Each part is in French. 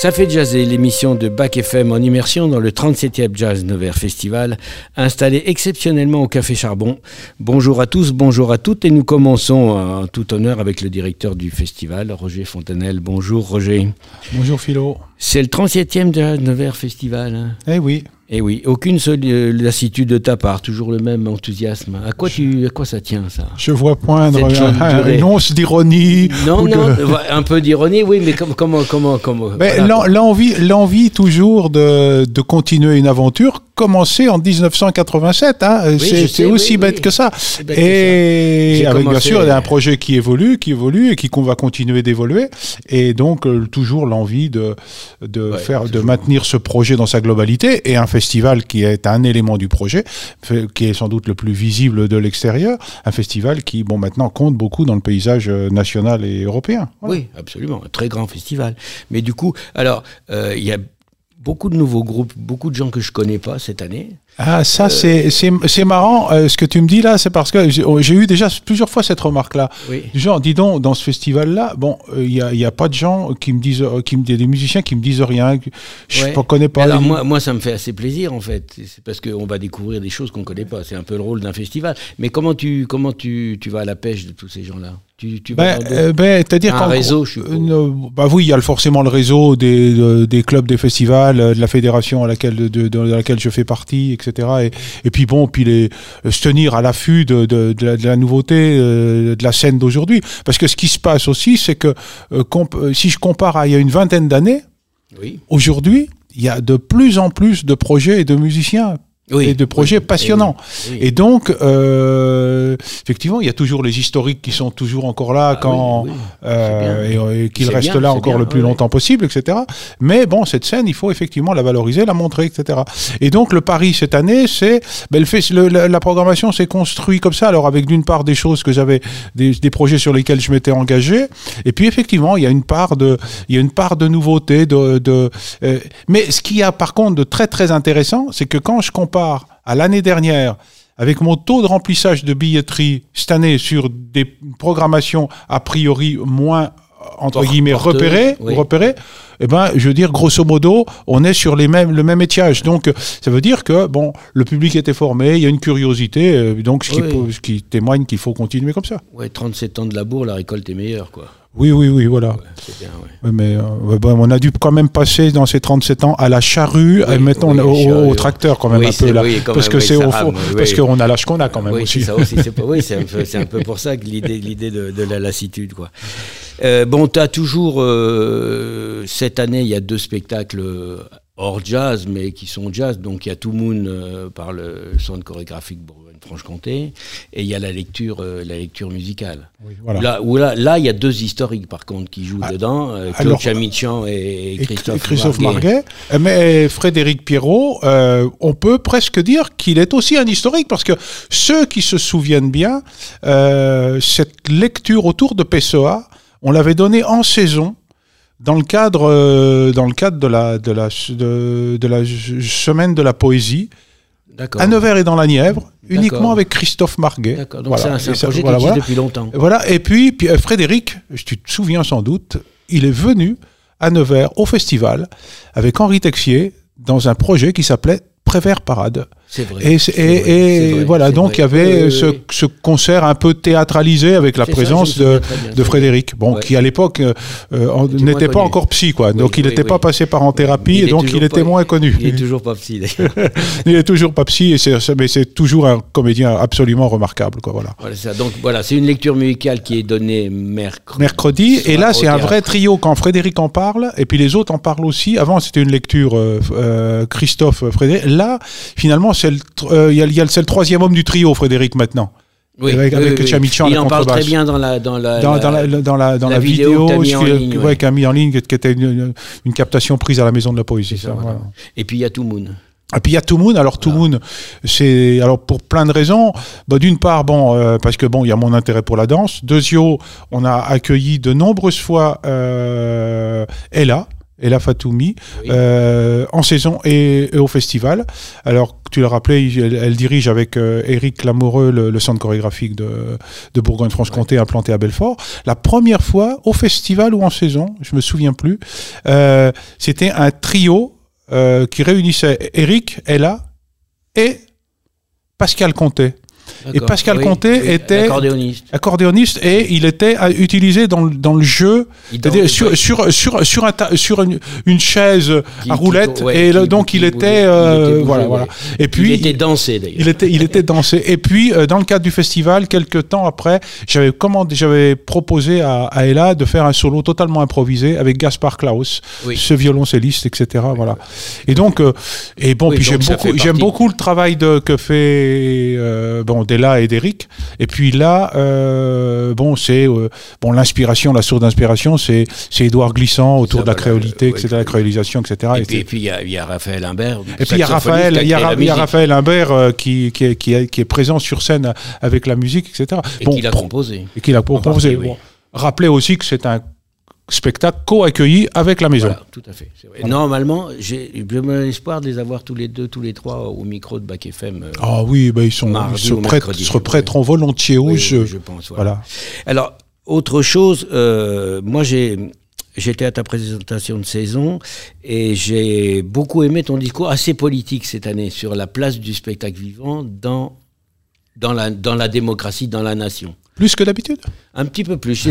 Ça fait jaser l'émission de Bac FM en immersion dans le 37e Jazz Nevers Festival, installé exceptionnellement au Café Charbon. Bonjour à tous, bonjour à toutes, et nous commençons en tout honneur avec le directeur du festival, Roger Fontanel. Bonjour Roger. Bonjour Philo. C'est le 37e Jazz Nevers Festival. hein. Eh oui. Eh oui, aucune euh, lassitude de ta part, toujours le même enthousiasme. À quoi, tu, à quoi ça tient ça? Je vois poindre un- une once d'ironie. Non, de- non, un peu d'ironie, oui, mais comme- comment, comment, comment voilà. l'envie, l'envie toujours de, de continuer une aventure commencée en 1987. Hein. c'est aussi oui, bête oui. que ça. Que Et bien commencé- sûr il y a un projet qui évolue, qui évolue et qui qu'on va continuer d'évoluer. Et donc euh, toujours l'envie de, de Ouais, faire, de maintenir ce projet dans sa globalité et un festival qui est un élément du projet, qui est sans doute le plus visible de l'extérieur, un festival qui bon maintenant compte beaucoup dans le paysage euh, national et européen. Voilà. Oui, absolument, un très grand festival. Mais du coup, alors, euh, il y a beaucoup de nouveaux groupes, beaucoup de gens que je connais pas cette année. Ah, ça, c'est- c'est c'est marrant. euh, ce que tu me dis là, c'est parce que j'ai j'ai eu déjà plusieurs fois cette remarque-là. Oui. Du genre, dis donc, dans ce festival-là, bon, euh, il n'y a, a pas de gens qui me disent, euh, qui me, des musiciens qui me disent rien. Je Ouais. ne connais pas. Alors les- moi, moi, ça me fait assez plaisir en fait. C'est parce qu'on va découvrir des choses qu'on connaît pas. C'est un peu le rôle d'un festival. Mais comment tu, comment tu, tu vas à la pêche de tous ces gens-là? Tu, tu vas Ben, euh, ben, c'est-à-dire Un réseau, je euh, ne- bah oui, il y a forcément le réseau des, de- des clubs, des festivals, euh, de la fédération à laquelle, de, de- de laquelle je fais partie, etc. Et, et puis bon, puis les, euh, se tenir à l'affût de, de, de la, de la nouveauté, euh, de la scène d'aujourd'hui. Parce que ce qui se passe aussi, c'est que euh, si je compare à il y a une vingtaine d'années, Oui. aujourd'hui, il y a de plus en plus de projets et de musiciens Oui. et de projets Oui. passionnants. Oui. Et donc, euh, effectivement, il y a toujours les historiques qui sont toujours encore là Ah quand euh, C'est et, euh, et qu'ils restent bien, là encore bien, le plus longtemps possible, etc. Mais bon, cette scène, il faut effectivement la valoriser, la montrer, etc. Et donc, le pari cette année, c'est ben, le fait, le- la, la programmation s'est construite comme ça. Alors, avec d'une part des choses que j'avais, des, des projets sur lesquels je m'étais engagé, et puis effectivement, il y a une part de, il y a une part de nouveauté, de, de euh, mais ce qu'il y a par contre de très très intéressant, c'est que quand je compare à l'année dernière avec mon taux de remplissage de billetterie cette année sur des programmations a priori moins entre guillemets repérées, oui. repérées, eh ben, je veux dire, grosso modo, on est sur les mêmes, le même étiage. Donc, ça veut dire que, bon, le public était formé, il y a une curiosité, euh, donc, ce qui, Oui. peut- ce qui témoigne qu'il faut continuer comme ça. Ouais, 37 ans de labour, la récolte est meilleure, quoi. Oui, oui, oui, voilà. Ouais, bien, ouais. Mais euh, bon, on a dû quand même passer dans ces 37 ans à la charrue, Oui, et mettons oui, au, charrue, tracteur quand même Oui, un peu là, parce même, que c'est au fond, parce qu'on a l'âge qu'on a quand même aussi. c'est ça aussi. C'est pas, oui, c'est un peu, c'est un peu pour ça que l'idée, l'idée de, de la lassitude, quoi. Euh, bon, tu as toujours euh, cette année, il y a deux spectacles euh, hors jazz, mais qui sont jazz. Donc il y a Tout Moon euh, par le centre chorégraphique Bourgogne-Franche-Comté, et il y a la lecture, euh, la lecture musicale. Oui, voilà. Là, où là, là, il y a deux historiques par contre qui jouent dedans, euh, Claude Ah, alors- et, Et Christophe, Christophe Marguet. Marguet. Euh, Mais Frédéric Pierrot, euh, on peut presque dire qu'il est aussi un historique parce que ceux qui se souviennent bien, euh, cette lecture autour de Pessoa, on l'avait donnée en saison dans le cadre, euh, dans le cadre de la, de la, de, de la semaine de la poésie à Nevers et dans la Nièvre, uniquement avec Christophe Marguet. D'accord. Donc Voilà. c'est un, projet voilà, qui voilà. existe depuis longtemps. Voilà, et puis, puis, euh, Frédéric, tu te souviens sans doute, il est venu à Nevers au festival avec Henri Texier dans un projet qui s'appelait Prévert Parade. C'est vrai. Et, c'est- c'est et- vrai, et c'est vrai, voilà, donc il y avait oui, ce, concert un peu théâtralisé avec la ça, présence de, Frédéric, bon, Ouais. qui à l'époque euh, euh, n'était pas connu. encore psy, quoi. donc il n'était oui. pas passé par en thérapie, et donc il était pas- moins connu. Il est toujours pas psy d'ailleurs. Il est toujours pas psy, et c'est, c'est- mais c'est toujours un comédien absolument remarquable, quoi, voilà. voilà, ça. Donc voilà, c'est une lecture musicale qui est donnée mercredi. mercredi. Et là, c'est un vrai trio quand Frédéric en parle, et puis les autres en parlent aussi. Avant, c'était une lecture euh, euh, Christophe euh, Frédéric. Là, finalement, c'est le, tr- euh, il y a, y a le- troisième homme du trio, Frédéric, maintenant. Oui, avec- oui, avec oui, Chamichan, Il en parle très bien dans la dans la, Dans, la- dans la, dans vidéo vidéo, mis ouais. qu'a mis en ligne, qui était une, une captation prise à la Maison de la Poésie. C'est ça, ça, voilà. voilà. Et puis il y a Tout Moon. Et puis il y a Tout Moon. Alors Tout Moon, c'est alors pour plein de raisons. Bah, D'une part, bon, euh, parce que bon, il y a mon intérêt pour la danse. Deuxio, on a accueilli de nombreuses fois euh, Ella. Ella Fatoumi, euh, en saison et, au festival. Alors, tu l'as rappelé, elle, dirige avec euh, Éric Lamoureux le, centre chorégraphique de, Bourgogne-Franche-Comté implanté à Belfort. La première fois, au festival ou en saison, je me souviens plus, euh, c'était un trio qui réunissait Éric, Ella et Pascal Comté. Et Pascal Comté était accordéoniste. et il était utilisé dans, dans le jeu, sur, sur, sur, sur, un sur une, une chaise à roulette. et donc il était, euh, voilà, voilà. Et puis il était dansé d'ailleurs. Il était, il était dansé. Et puis euh, dans le cadre du festival, quelques temps après, j'avais commandé, j'avais proposé à, à, Ella de faire un solo totalement improvisé avec Gaspard Klaus, ce violoncelliste, etc. Voilà. Et donc, euh, et bon, puis j'aime beaucoup, j'aime beaucoup le travail de que fait bon d'Ella et d'Eric. Et puis là, euh, bon, c'est euh, bon l'inspiration, la source d'inspiration, c'est c'est Édouard Glissant autour de la créolité, etc., la créolisation, etc. Et, puis il y, a Raphaël Imbert. Et puis il y a Raphaël, il y a, Raphaël Imbert euh, qui, qui, qui, est, présent sur scène avec la musique, etc. Et qui l'a composé. Et qui l'a composé. Rappelez aussi que c'est un spectacle co-accueilli avec la maison. Voilà, tout à fait. Normalement, j'ai l'espoir de les avoir tous les deux, tous les trois au micro de Bac FM. Euh, ah oui, bah ils sont ils se, prêteront volontiers oui, je, je pense. Voilà. Alors, autre chose, euh, moi j'ai J'étais à ta présentation de saison et j'ai beaucoup aimé ton discours assez politique cette année sur la place du spectacle vivant dans, dans, la, dans la démocratie, dans la nation. Plus que d'habitude Un petit peu plus. Je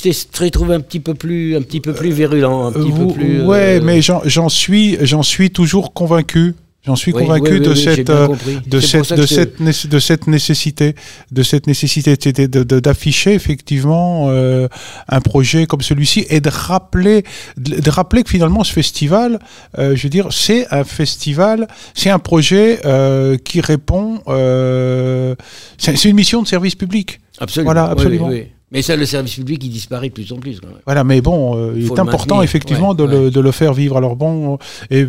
t'ai trouvé un petit peu plus, un petit peu plus virulent, un petit peu plus. Ouais, euh, mais j'en suis, j'en suis toujours convaincu. J'en suis convaincu de, cette, de, cette, de, cette, de cette nécessité, de cette nécessité d'afficher effectivement euh, un projet comme celui-ci et de rappeler, de rappeler que finalement ce festival, euh, je veux dire, c'est un festival, c'est un projet qui répond, c'est une mission de service public. Absolument. Voilà, absolument. Mais ça, le service public, il disparaît de plus en plus. Voilà, mais bon, euh, il est important effectivement de, Le, de, le, faire vivre. Alors bon, et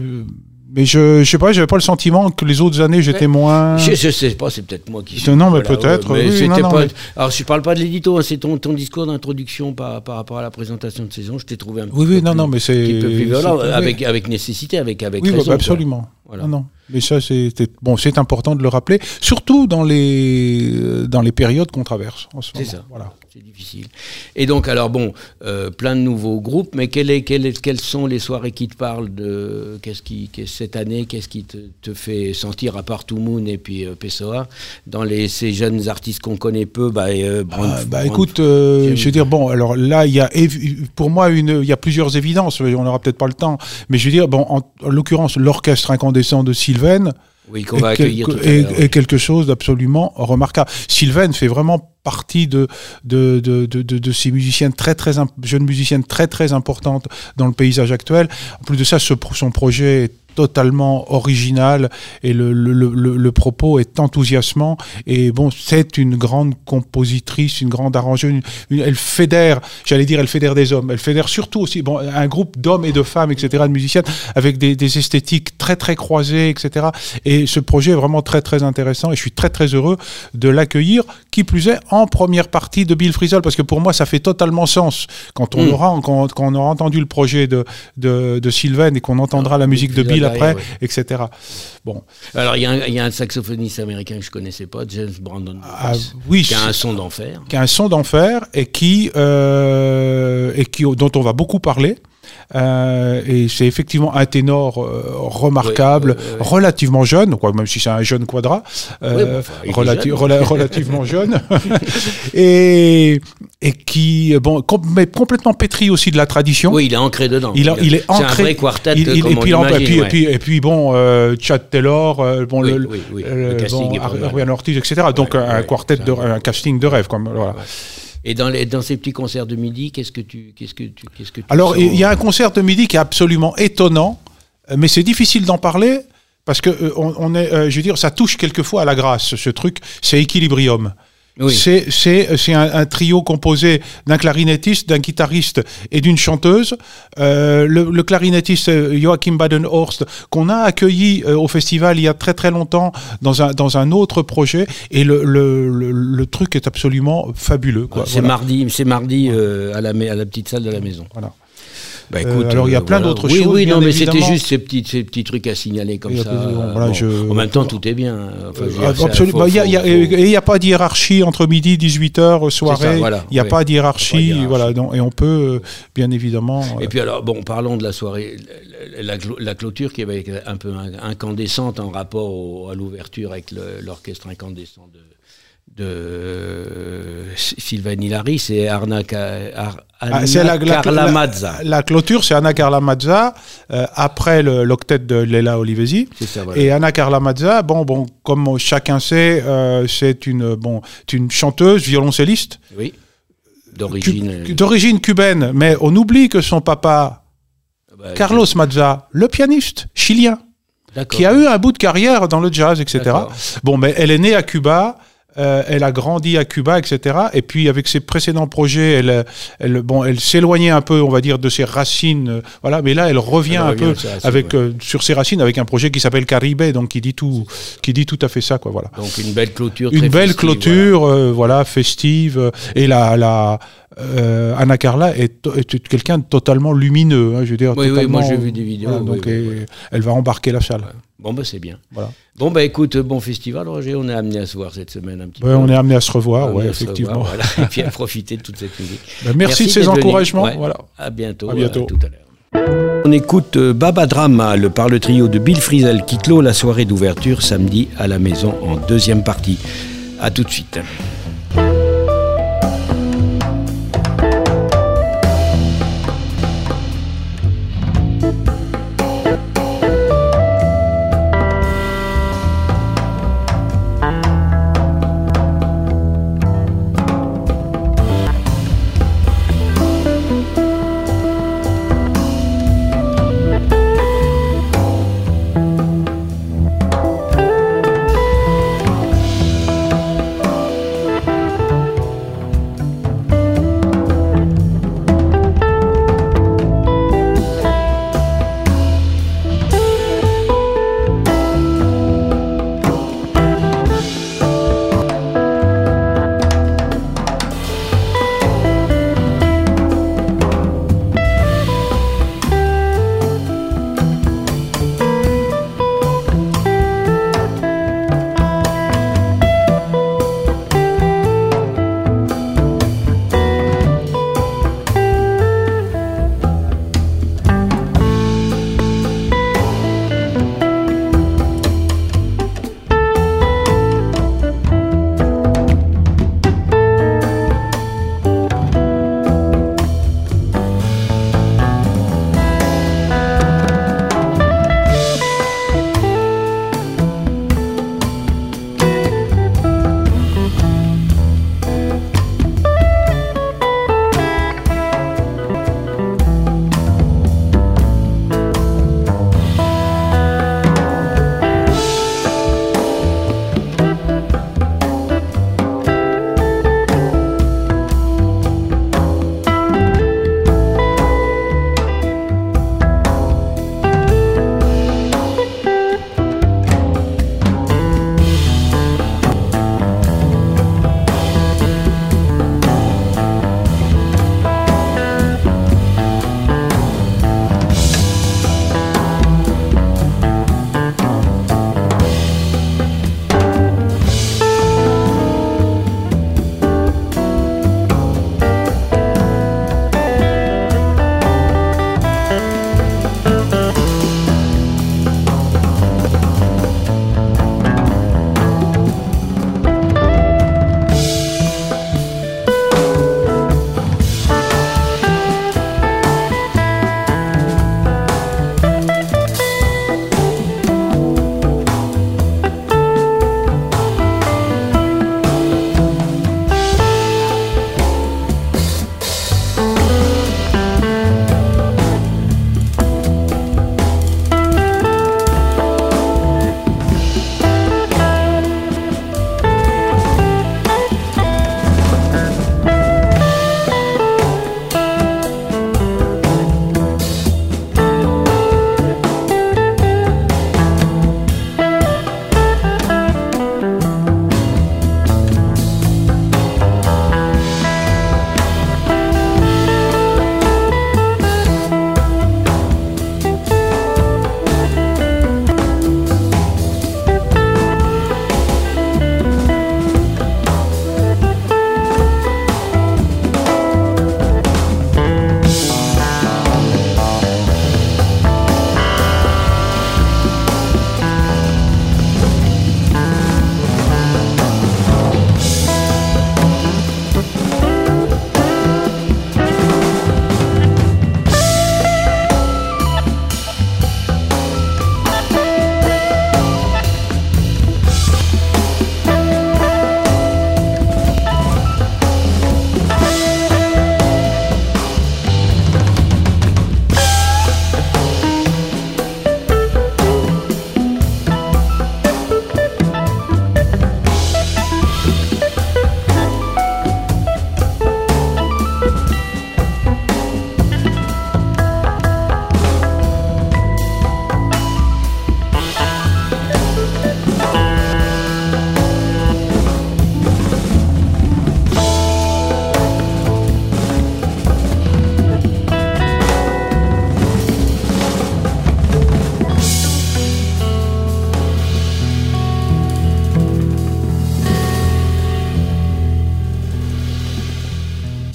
mais je, je sais pas, j'avais pas le sentiment que les autres années j'étais moins. Je, je, sais pas, c'est peut-être moi qui. non, mais peut-être. Oui, pas... Alors je parle pas de l'édito, hein, c'est ton, ton, discours d'introduction par, par, rapport à la présentation de saison. Je t'ai trouvé un oui, peu oui, non, non, mais c'est. plus violent, avec, avec nécessité, avec avec oui, raison, absolument. Voilà. Non, non. Mais ça, c'est bon, c'est important de le rappeler, surtout dans les dans les périodes qu'on traverse en ce moment. C'est ça. Voilà c'est difficile. Et donc, alors bon, euh, plein de nouveaux groupes, mais quel est, est, quelles sont les soirées qui te parlent de qu'est-ce qui, cette année, qu'est-ce qui te, te, fait sentir, à part Tout Moon et puis euh, Pessoa, dans les, ces jeunes artistes qu'on connaît peu bah, euh, ah, bah écoute, euh, je veux dire, bon, alors là, il y a, pour moi, une, il y a plusieurs évidences, on n'aura peut-être pas le temps, mais je veux dire, bon, en, en l'occurrence, l'orchestre incandescent de Sylvain, oui, qu'on va accueillir et, quelque chose d'absolument remarquable. Sylvain fait vraiment partie de, de, de, de, de ces musiciennes très, très, jeunes musiciennes très, très importantes dans le paysage actuel. En plus de ça, ce, son projet est totalement original et le, le, le, le, propos est enthousiasmant. Et bon, c'est une grande compositrice, une grande arrangeuse. elle fédère, j'allais dire, elle fédère des hommes. Elle fédère surtout aussi bon, un groupe d'hommes et de femmes, etc., de musiciennes, avec des, des, esthétiques très, très croisées, etc. Et ce projet est vraiment très, très intéressant et je suis très, très heureux de l'accueillir, qui plus est, en première partie de Bill Frisell, parce que pour moi, ça fait totalement sens. Quand on, mm. aura, quand, quand, on aura entendu le projet de, de, de Sylvain et qu'on entendra la musique de Bill après, etc. Bon. Alors, il y, y, a un saxophoniste américain que je connaissais pas, James Brandon, ah, oui, qui a un son d'enfer. Qui a un son d'enfer et qui, euh, et qui, dont on va beaucoup parler. Euh, et c'est effectivement un ténor euh, remarquable, relativement jeune, quoi, même si c'est un jeune quadra, euh, relativement jeune, et, et qui, bon, mais complètement pétri aussi de la tradition. Oui, il est ancré dedans. Il, il est ancré. C'est un vrai quartet. Il, et, puis, et, puis, et, puis, et, puis, bon, Chad Taylor, bon, le, le, casting, bon, Ortiz, etc. Donc un quartet, de, un casting de rêve, comme voilà. Et dans, les, dans ces petits concerts de midi, qu'est-ce que tu, qu'est-ce que tu, qu'est-ce que tu Alors, il y a un concert de midi qui est absolument étonnant, euh, mais c'est difficile d'en parler parce que euh, on, est, euh, je veux dire, ça touche quelquefois à la grâce. Ce truc, c'est Equilibrium. C'est un, trio composé d'un clarinettiste, d'un guitariste et d'une chanteuse. Euh, le, clarinettiste euh, Joachim Badenhorst, qu'on a accueilli euh, au festival il y a très très longtemps dans un, dans un autre projet. Et le, le, le truc est absolument fabuleux. C'est mardi, c'est mardi à, la, à la petite salle de la maison. Voilà. Bah, Euh, écoute, alors il y a euh, plein voilà. d'autres oui, choses. Oui, bien non, mais c'était juste ces petits, ces petits trucs à signaler comme ça. voilà, bon. je- En même temps, tout est bien. Enfin, Ah, Absolument. Bah, il n'y a pas de hiérarchie entre midi, 18h, soirée. voilà, il n'y a oui. pas de hiérarchie. Il y a pas de hiérarchie. Voilà, et on peut, euh, bien évidemment. Et puis alors, bon, parlons de la soirée, la, clôture qui avait été un peu in- incandescente en rapport au- à l'ouverture avec l'orchestre incandescent de, de euh, Sylvain Hilary, c'est Arna, Ah, Anna c'est la, la- Carla la- Mazza. la clôture, c'est Anna Carla Mazza, euh, après le- l'octet de Leila Olivesi. Ça, voilà. Et Anna Carla Mazza, bon, bon, comme chacun sait, euh, c'est une, bon, une chanteuse, violoncelliste, Oui, d'origine. euh, d'origine cubaine, mais on oublie que son papa, bah, Carlos Mazza, le pianiste chilien, qui a eu un bout de carrière dans le jazz, etc. Bon, mais elle est née à Cuba. Euh, elle a grandi à Cuba, etc. Et puis avec ses précédents projets, elle, elle, bon, elle s'éloignait un peu, on va dire, de ses racines. euh, voilà, mais là, elle revient Elle un revient peu sur ses racines, avec ouais. euh, sur ses racines avec un projet qui s'appelle Caribe, donc qui dit tout, qui dit tout à fait ça, quoi. Voilà. Donc une belle clôture. Une très belle festive, clôture, euh, voilà, festive. euh, et la, la euh, Anna Carla est, est quelqu'un de totalement lumineux. hein, je veux dire, Oui, oui, moi, j'ai vu des vidéos, voilà, oui, donc oui, elle va embarquer la salle. voilà. Bon, bah c'est bien. Voilà. Bon, bah écoute, bon festival, Roger, on est amené à se voir cette semaine un petit Ouais, peu. on est amené à se revoir, Amené ouais, à se effectivement. revoir, voilà, et puis à profiter de toute cette musique. Ben, merci, de ces encouragements. Ouais. Voilà. À bientôt. À bientôt. tout à l'heure. On écoute euh, Baba Drama, le par le trio de Bill Frisell qui clôt la soirée d'ouverture samedi à la maison en deuxième partie. À tout de suite.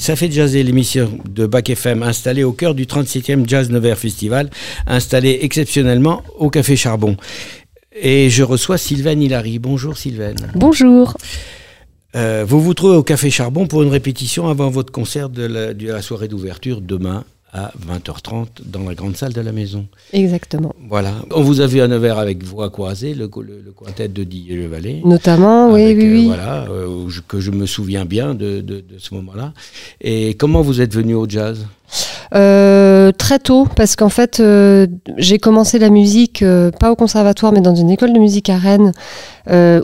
Ça fait jaser l'émission de Bac FM installée au cœur du 37e Jazz Nevers Festival, installée exceptionnellement au Café Charbon. Et je reçois Sylvain Hilary. Bonjour Sylvain. Bonjour. Euh, vous vous trouvez au Café Charbon pour une répétition avant votre concert de la, de la soirée d'ouverture demain à 20h30 dans la grande salle de la maison. Exactement. Voilà. On vous a vu à Nevers avec Voix croisée, le, le, le quintet de Didier Le Vallée. Notamment, oui, avec, oui, euh, oui. Voilà, euh, que je me souviens bien de, de- de ce moment-là. Et comment vous êtes venu au jazz? Euh, très tôt, parce qu'en fait, euh, j'ai commencé la musique, euh, pas au conservatoire, mais dans une école de musique à Rennes,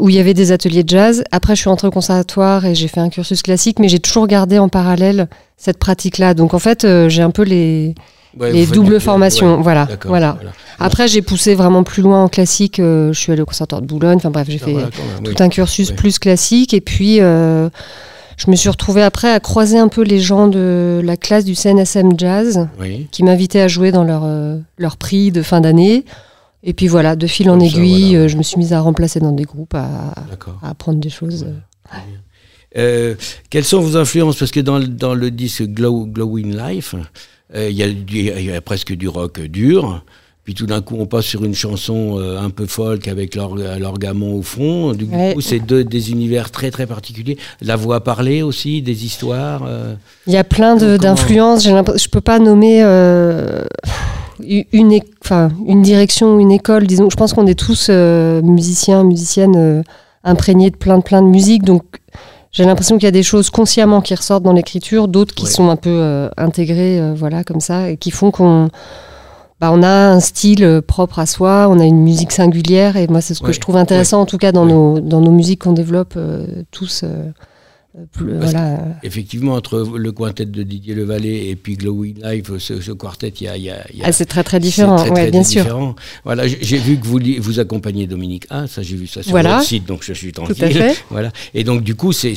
où il y avait des ateliers de jazz. Après, je suis entrée au conservatoire et j'ai fait un cursus classique, mais j'ai toujours gardé en parallèle cette pratique-là. Donc en fait, j'ai un peu les, Ouais, doubles formations. ouais, voilà, voilà. Après, j'ai poussé vraiment plus loin en classique. je suis allée au conservatoire de Boulogne. Enfin bref, j'ai Ah, fait voilà, oui. tout un cursus Oui. plus classique. Et puis, je me suis retrouvée après à croiser un peu les gens de la classe du CNSM Jazz Oui. qui m'invitaient à jouer dans leur, euh, leur prix de fin d'année. Et puis voilà, de fil en ça, aiguille, voilà. euh, je me suis mise à remplacer dans des groupes, à, apprendre des choses. Euh, quelles sont vos influences? Parce que dans, le- dans le disque Glow, Glowing Life, euh, y, il y a presque du rock dur. Puis tout d'un coup, on passe sur une chanson euh, un peu folk avec l'or- l'orgamon au fond. Du Ouais. coup, c'est deux, des univers très très particuliers. La voix parlée aussi, des histoires. euh, Il y a plein Comment- d'influences. L'impression- Je peux pas nommer euh, une, enfin, une direction, une école. Disons, je pense qu'on est tous musiciens, musiciennes imprégnés de plein de plein de musique. Donc, j'ai l'impression qu'il y a des choses consciemment qui ressortent dans l'écriture, d'autres qui Ouais. sont un peu intégrées, voilà, comme ça, et qui font qu'on bah, on a un style euh, propre à soi, on a une musique singulière, et moi c'est ce que Ouais. je trouve intéressant, en tout cas dans, Ouais. nos, dans nos musiques qu'on développe euh, tous. euh, plus- que- voilà. Effectivement, entre le quintet de Didier Levalet et puis Glowing Life, ce, ce quartet, il y a, y a- il y a- Ah, c'est très très différent, C'est très, ouais, très bien sûr. différent. Voilà, j'ai vu que vous, vous accompagnez Dominique A, ça j'ai vu ça sur Voilà. votre site, donc je suis Tout tranquille. à fait. Voilà. Et donc du coup, c'est.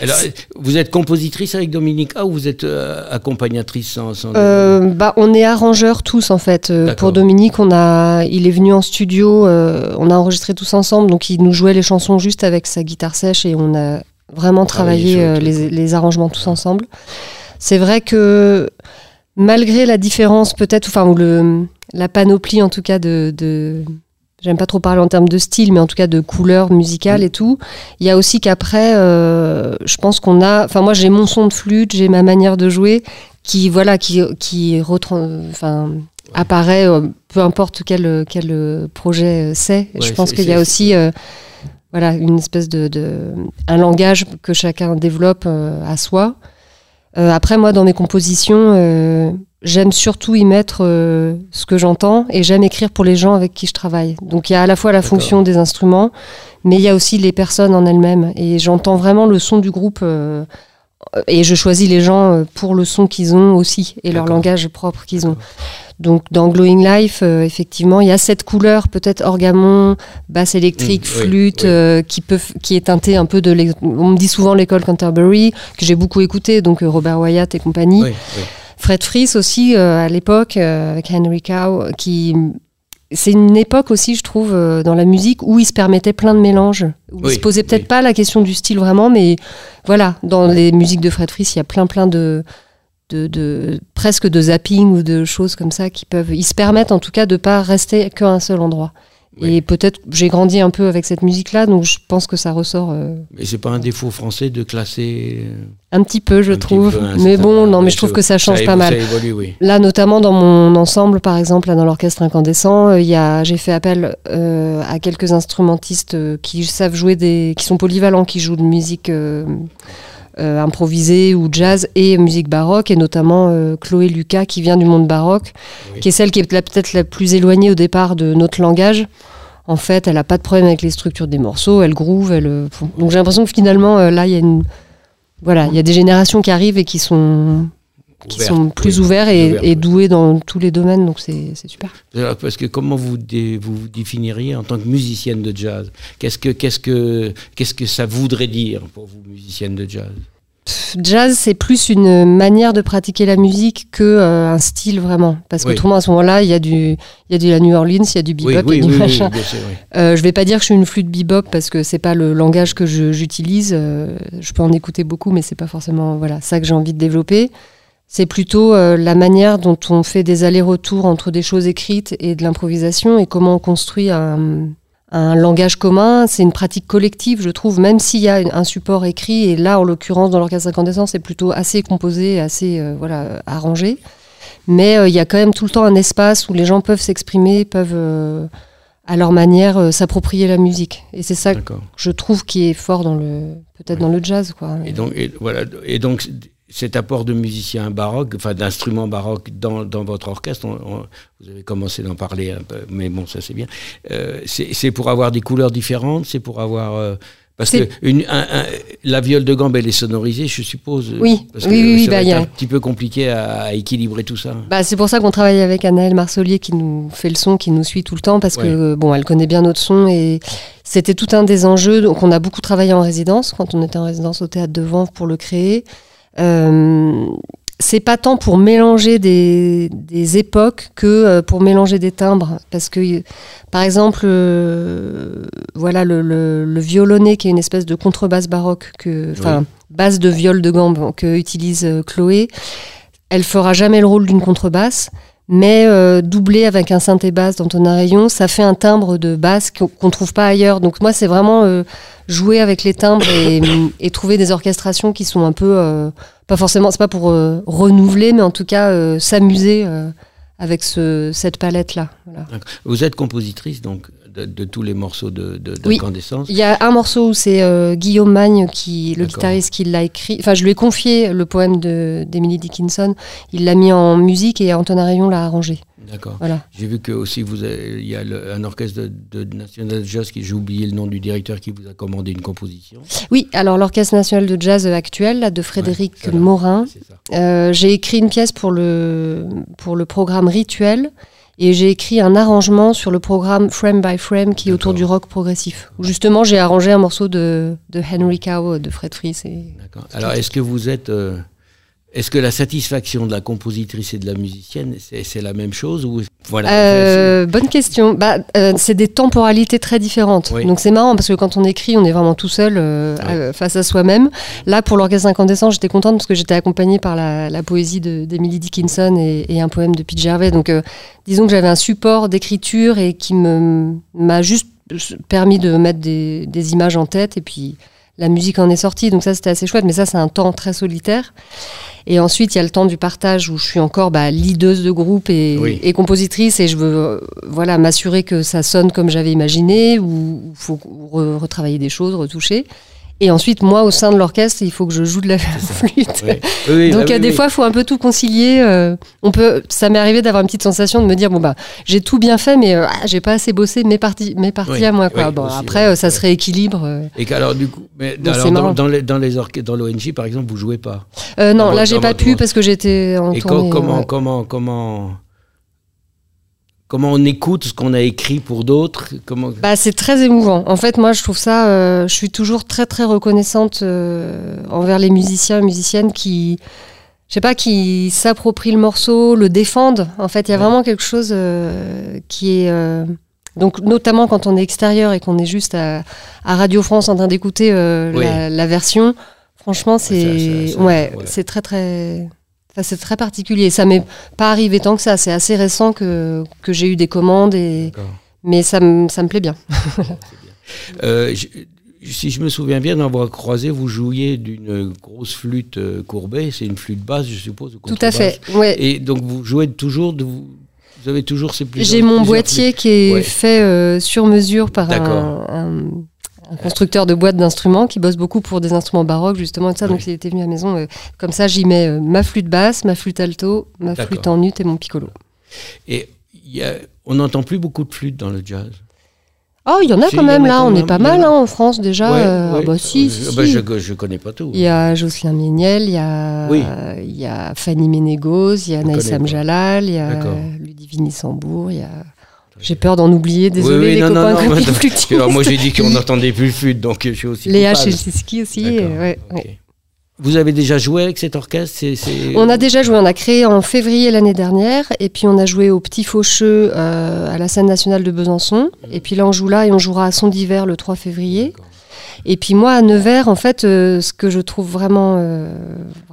Alors, vous êtes compositrice avec Dominique A ou vous êtes euh, accompagnatrice sans, sans Euh, bah, on est arrangeurs tous en fait. Euh, pour Dominique, on a, il est venu en studio, euh, on a enregistré tous ensemble, donc il nous jouait les chansons juste avec sa guitare sèche et on a vraiment travaillé euh, les, arrangements tous ensemble. C'est vrai que malgré la différence peut-être, enfin ou le, la panoplie en tout cas de, de J'aime pas trop parler en termes de style, mais en tout cas de couleurs musicales et tout. Il y a aussi qu'après, euh, je pense qu'on a. Enfin, moi, j'ai mon son de flûte, j'ai ma manière de jouer, qui voilà, qui qui enfin apparaît, euh, peu importe quel quel projet c'est. Ouais, je pense qu'il y a aussi euh, voilà une espèce de, de un langage que chacun développe euh, à soi. Euh, après, moi, dans mes compositions, euh, j'aime surtout y mettre ce que j'entends et j'aime écrire pour les gens avec qui je travaille. Donc, il y a à la fois la fonction des instruments, mais il y a aussi les personnes en elles-mêmes. Et j'entends vraiment le son du groupe euh, et je choisis les gens euh, pour le son qu'ils ont aussi et leur langage propre qu'ils ont. Donc, dans Glowing Life, euh, effectivement, il y a cette couleur, peut-être orgamon, basse électrique, Mmh, flûte, oui. euh, qui, peut, qui est teintée un peu de. On me dit souvent l'école Canterbury, que j'ai beaucoup écouté, donc euh, Robert Wyatt et compagnie. Oui. Fred Fries aussi, à l'époque, avec Henry Cow, qui. C'est une époque aussi, je trouve, euh, dans la musique où il se permettait plein de mélanges. Où Oui, il se posait peut-être oui. pas la question du style vraiment, mais voilà, dans les musiques de Fred Fries, il y a plein, plein de, de, de- presque de zapping ou de choses comme ça qui peuvent. Ils se permettent en tout cas de pas rester qu'à un seul endroit. Oui. Et peut-être j'ai grandi un peu avec cette musique-là, donc je pense que ça ressort euh, Mais c'est pas un défaut français de classer. euh, un petit peu, je un trouve. peu, hein, mais bon, non, mais je trouve que ça change ça pas mal. Ça évolue, oui. Là, notamment dans mon ensemble, par exemple, là, dans l'orchestre incandescent, euh, il j'ai fait appel euh, à quelques instrumentistes qui savent jouer des, qui sont polyvalents, qui jouent de musique euh, improvisée ou jazz et musique baroque, et notamment euh, Chloé Lucas, qui vient du monde baroque, Oui. qui est celle qui est peut-être la plus éloignée au départ de notre langage. En fait, elle n'a pas de problème avec les structures des morceaux, elle groove, elle. euh, Donc j'ai l'impression que finalement, euh, là, il y a une, voilà, il y a des générations qui arrivent et qui sont qui Ouvert, sont plus oui, ouverts et, ouvert, et oui. doués dans tous les domaines, donc c'est super. Alors, Parce que comment vous dé- vous, vous définiriez en tant que musicienne de jazz? Qu'est-ce que qu'est-ce que qu'est-ce que ça voudrait dire pour vous musicienne de jazz? Jazz, c'est plus une manière de pratiquer la musique que euh, un style vraiment. Parce Oui. qu'autrement, à ce moment-là, il y, a du- il y a du la New Orleans, il y a du bebop, Oui, il y a du machin. sûr. Euh, je vais pas dire que je suis une flûte bebop parce que c'est pas le langage que je- j'utilise. Euh, je peux en écouter beaucoup, mais c'est pas forcément voilà ça que j'ai envie de développer. C'est plutôt euh, la manière dont on fait des allers-retours entre des choses écrites et de l'improvisation et comment on construit un, un langage commun. C'est une pratique collective, je trouve, même s'il y a un support écrit. Et là, en l'occurrence, dans l'orchestre incandescent, c'est plutôt assez composé, assez euh, voilà arrangé. Mais euh, il y a quand même tout le temps un espace où les gens peuvent s'exprimer, peuvent à leur manière euh, s'approprier la musique. Et c'est ça que je trouve qui est fort dans le peut-être dans le jazz quoi. Et donc, et, voilà, et donc cet apport de musiciens baroques, enfin d'instruments baroques dans, dans votre orchestre, on- on- vous avez commencé d'en parler un peu, mais bon, ça c'est bien. Euh, c'est pour avoir des couleurs différentes, c'est pour avoir. euh, parce que une, un- un- la viole de gambe, elle est sonorisée, je suppose. Oui, parce que oui, oui, ça bah, y a- un petit peu compliqué à, à équilibrer tout ça. Bah, c'est pour ça qu'on travaille avec Anaëlle Marcelier qui nous fait le son, qui nous suit tout le temps parce que bon, elle connaît bien notre son et c'était tout un des enjeux. Donc on a beaucoup travaillé en résidence quand on était en résidence au théâtre de Vanves pour le créer. Euh, c'est pas tant pour mélanger des, des époques que euh, pour mélanger des timbres. Parce que, par exemple, euh, voilà le, le, le violonnet qui est une espèce de contrebasse baroque, que, enfin, basse de viol de gambe que utilise Chloé. Elle fera jamais le rôle d'une contrebasse, mais euh, doublée avec un synthé basse dans ton rayon, ça fait un timbre de basse qu'on trouve pas ailleurs. Donc moi, c'est vraiment euh, jouer avec les timbres et, et trouver des orchestrations qui sont un peu euh, pas forcément, c'est pas pour euh, renouveler, mais en tout cas euh, s'amuser euh, avec ce, cette palette là. Voilà. Vous êtes compositrice donc de, de tous les morceaux de, de, Oui. d'incandescence. Il y a un morceau où c'est euh, Guillaume Magne, qui, le guitariste, qui l'a écrit. Enfin, je lui ai confié le poème de- d'Emily Dickinson. Il l'a mis en musique et Anton Arayon l'a arrangé. D'accord. Voilà. J'ai vu que aussi vous avez- il y a le- un orchestre de, de National Jazz qui j'ai oublié le nom du directeur qui vous a commandé une composition. Oui, alors l'Orchestre national de jazz actuel, là, de Frédéric. Morin. Euh, j'ai écrit une pièce pour le, pour le programme Rituel et j'ai écrit un arrangement sur le programme Frame by Frame qui est autour du rock progressif. Justement, j'ai arrangé un morceau de, de Henry Cow de Fred Fries. Et... D'accord. Alors, est-ce que vous êtes. euh, est-ce que la satisfaction de la compositrice et de la musicienne, c'est, la même chose ou voilà. Euh, bonne question. Bah, euh, c'est des temporalités très différentes. Oui. Donc c'est marrant parce que quand on écrit, on est vraiment tout seul euh, face à soi-même. Là, pour l'orchestre incandescent, j'étais contente parce que j'étais accompagnée par la, la poésie de- d'Emily Dickinson et, et un poème de Pete Gervais. Donc disons que j'avais un support d'écriture et qui me m'a juste permis de mettre des, des images en tête et puis la musique en est sortie. Donc ça, c'était assez chouette. Mais ça, c'est un temps très solitaire. Et ensuite, il y a le temps du partage où je suis encore bah, leaduse de groupe et, Oui. et compositrice et je veux euh, voilà, m'assurer que ça sonne comme j'avais imaginé ou il faut re- retravailler des choses, retoucher. Et ensuite, moi, au sein de l'orchestre, il faut que je joue de la flûte. Oui. Oui, oui, Donc bah euh, des fois, il faut un peu tout concilier. euh, on peut, ça m'est arrivé d'avoir une petite sensation de me dire bon bah j'ai tout bien fait, mais euh, ah, j'ai pas assez bossé mes parties, mes parties à moi quoi. bon aussi, après, ça se rééquilibre. Et qu'alors, du coup, mais, Donc, alors, dans, les, dans les dans l'ONG, par exemple, vous jouez pas? Non, là j'ai pas pu parce que j'étais en Et tournée. co- comment, ouais. comment, comment, comment on écoute ce qu'on a écrit pour d'autres Comment Bah, c'est très émouvant. En fait, moi, je trouve ça. euh, je suis toujours très, très reconnaissante euh, envers les musiciens et musiciennes qui, je sais pas, qui s'approprient le morceau, le défendent. En fait, il y a Ouais. vraiment quelque chose euh, qui est. donc, notamment quand on est extérieur et qu'on est juste à, à Radio France en train d'écouter Oui. la, la version, franchement, c'est ouais. c'est très, très. Enfin, c'est très particulier. Ça m'est pas arrivé tant que ça. C'est assez récent que, que j'ai eu des commandes et mais ça me ça me plaît bien. Euh, je- si je me souviens bien, dans vos croisés, vous jouiez d'une grosse flûte euh, courbée. C'est une flûte basse, je suppose. ou Tout à fait. Ouais. Et donc, vous jouez toujours. De, vous, vous avez toujours ces. J'ai mon boîtier qui est Ouais. fait euh, sur mesure par un- un constructeur de boîtes d'instruments qui bosse beaucoup pour des instruments baroques justement et tout ça. Donc il était venu à la maison. euh, comme ça, j'y mets euh, ma flûte basse, ma flûte alto, ma flûte en ut et mon piccolo. Et il y a- on n'entend plus beaucoup de flûtes dans le jazz. Oh, il y en a Si, quand même a là. quand On même, est pas mal hein, en France déjà. Ouais, euh, ouais. ah bah si, si, bah, je, je connais pas tout. Il y a Jocelyn Méniel, il y a, Oui. il y a Fanny Ménégoz, il y a Je connais Naïsam pas. Jalal, il y a. Ludivine Sambour, il y a... J'ai peur d'en oublier, désolé Oui, oui, les non, non, copains non, copines flûtistes. Alors moi j'ai dit qu'on n'entendait plus le flûte, donc je suis aussi Léa. Chelsiski aussi. Euh, ouais, ok. ouais. Vous avez déjà joué avec cet orchestre c'est, c'est- On a déjà joué, on a créé en février l'année dernière, et puis on a joué au Petit Faucheux euh, à la scène nationale de Besançon, et puis là on joue là et on jouera à Son d'hiver le 3 février. Et puis moi à Nevers, en fait, euh, ce que je trouve vraiment, euh,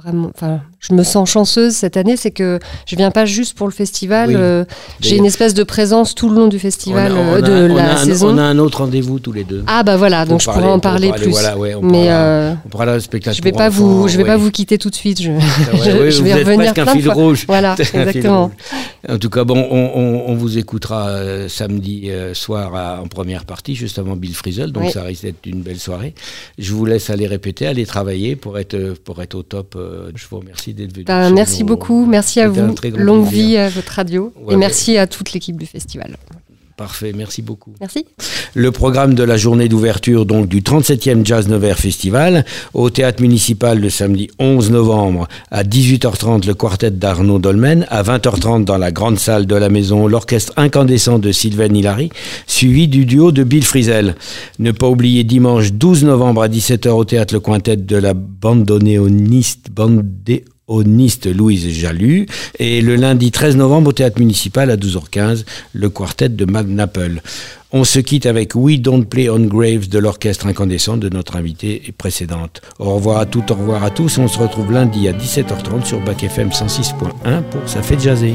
vraiment, enfin, je me sens chanceuse cette année, c'est que je viens pas juste pour le festival. Oui. euh, j'ai une espèce de présence tout le long du festival, on a, euh, on a- de on la un, saison. on a un autre rendez-vous tous les deux. Ah bah voilà, donc je pourrais en parler parler, plus. voilà, ouais, on Mais pourra- euh, On le spectacle. je vais pas enfants, vous, je vais ouais. pas vous quitter tout de suite. Je, Ouais, je- ouais, je vous vais êtes revenir plein de fil fois. rouge. Voilà, exactement. rouge. En tout cas, bon, on, vous écoutera euh, samedi soir à- en première partie, juste avant Bill Frisell, donc ça risque d'être une belle soirée. Je vous laisse aller répéter, aller travailler pour être, pour être au top. Je vous remercie d'être venu. Ben, sur merci nos- beaucoup, merci à vous. Longue plaisir. vie à votre radio Ouais, et merci à toute l'équipe du festival. Parfait, merci beaucoup. Merci. Le programme de la journée d'ouverture donc du 37e Jazz Nevers Festival au théâtre municipal le samedi 11 novembre à 18h30 le quartet d'Arnaud Dolmen, à 20h30 dans la grande salle de la maison l'orchestre incandescent de Sylvain Hilary, suivi du duo de Bill Frisell. Ne pas oublier dimanche 12 novembre à 17h au théâtre le quintet de la bandonéoniste bandonéoniste Louise Jalut et le lundi 13 novembre au théâtre municipal à 12h15 le quartet de Matt Napple. On se quitte avec We Don't Play on Graves de l'orchestre incandescent de notre invitée précédente. Au revoir à toutes, au revoir à tous. On se retrouve lundi à 17h30 sur Bac FM 106.1 pour Ça fait jazzer.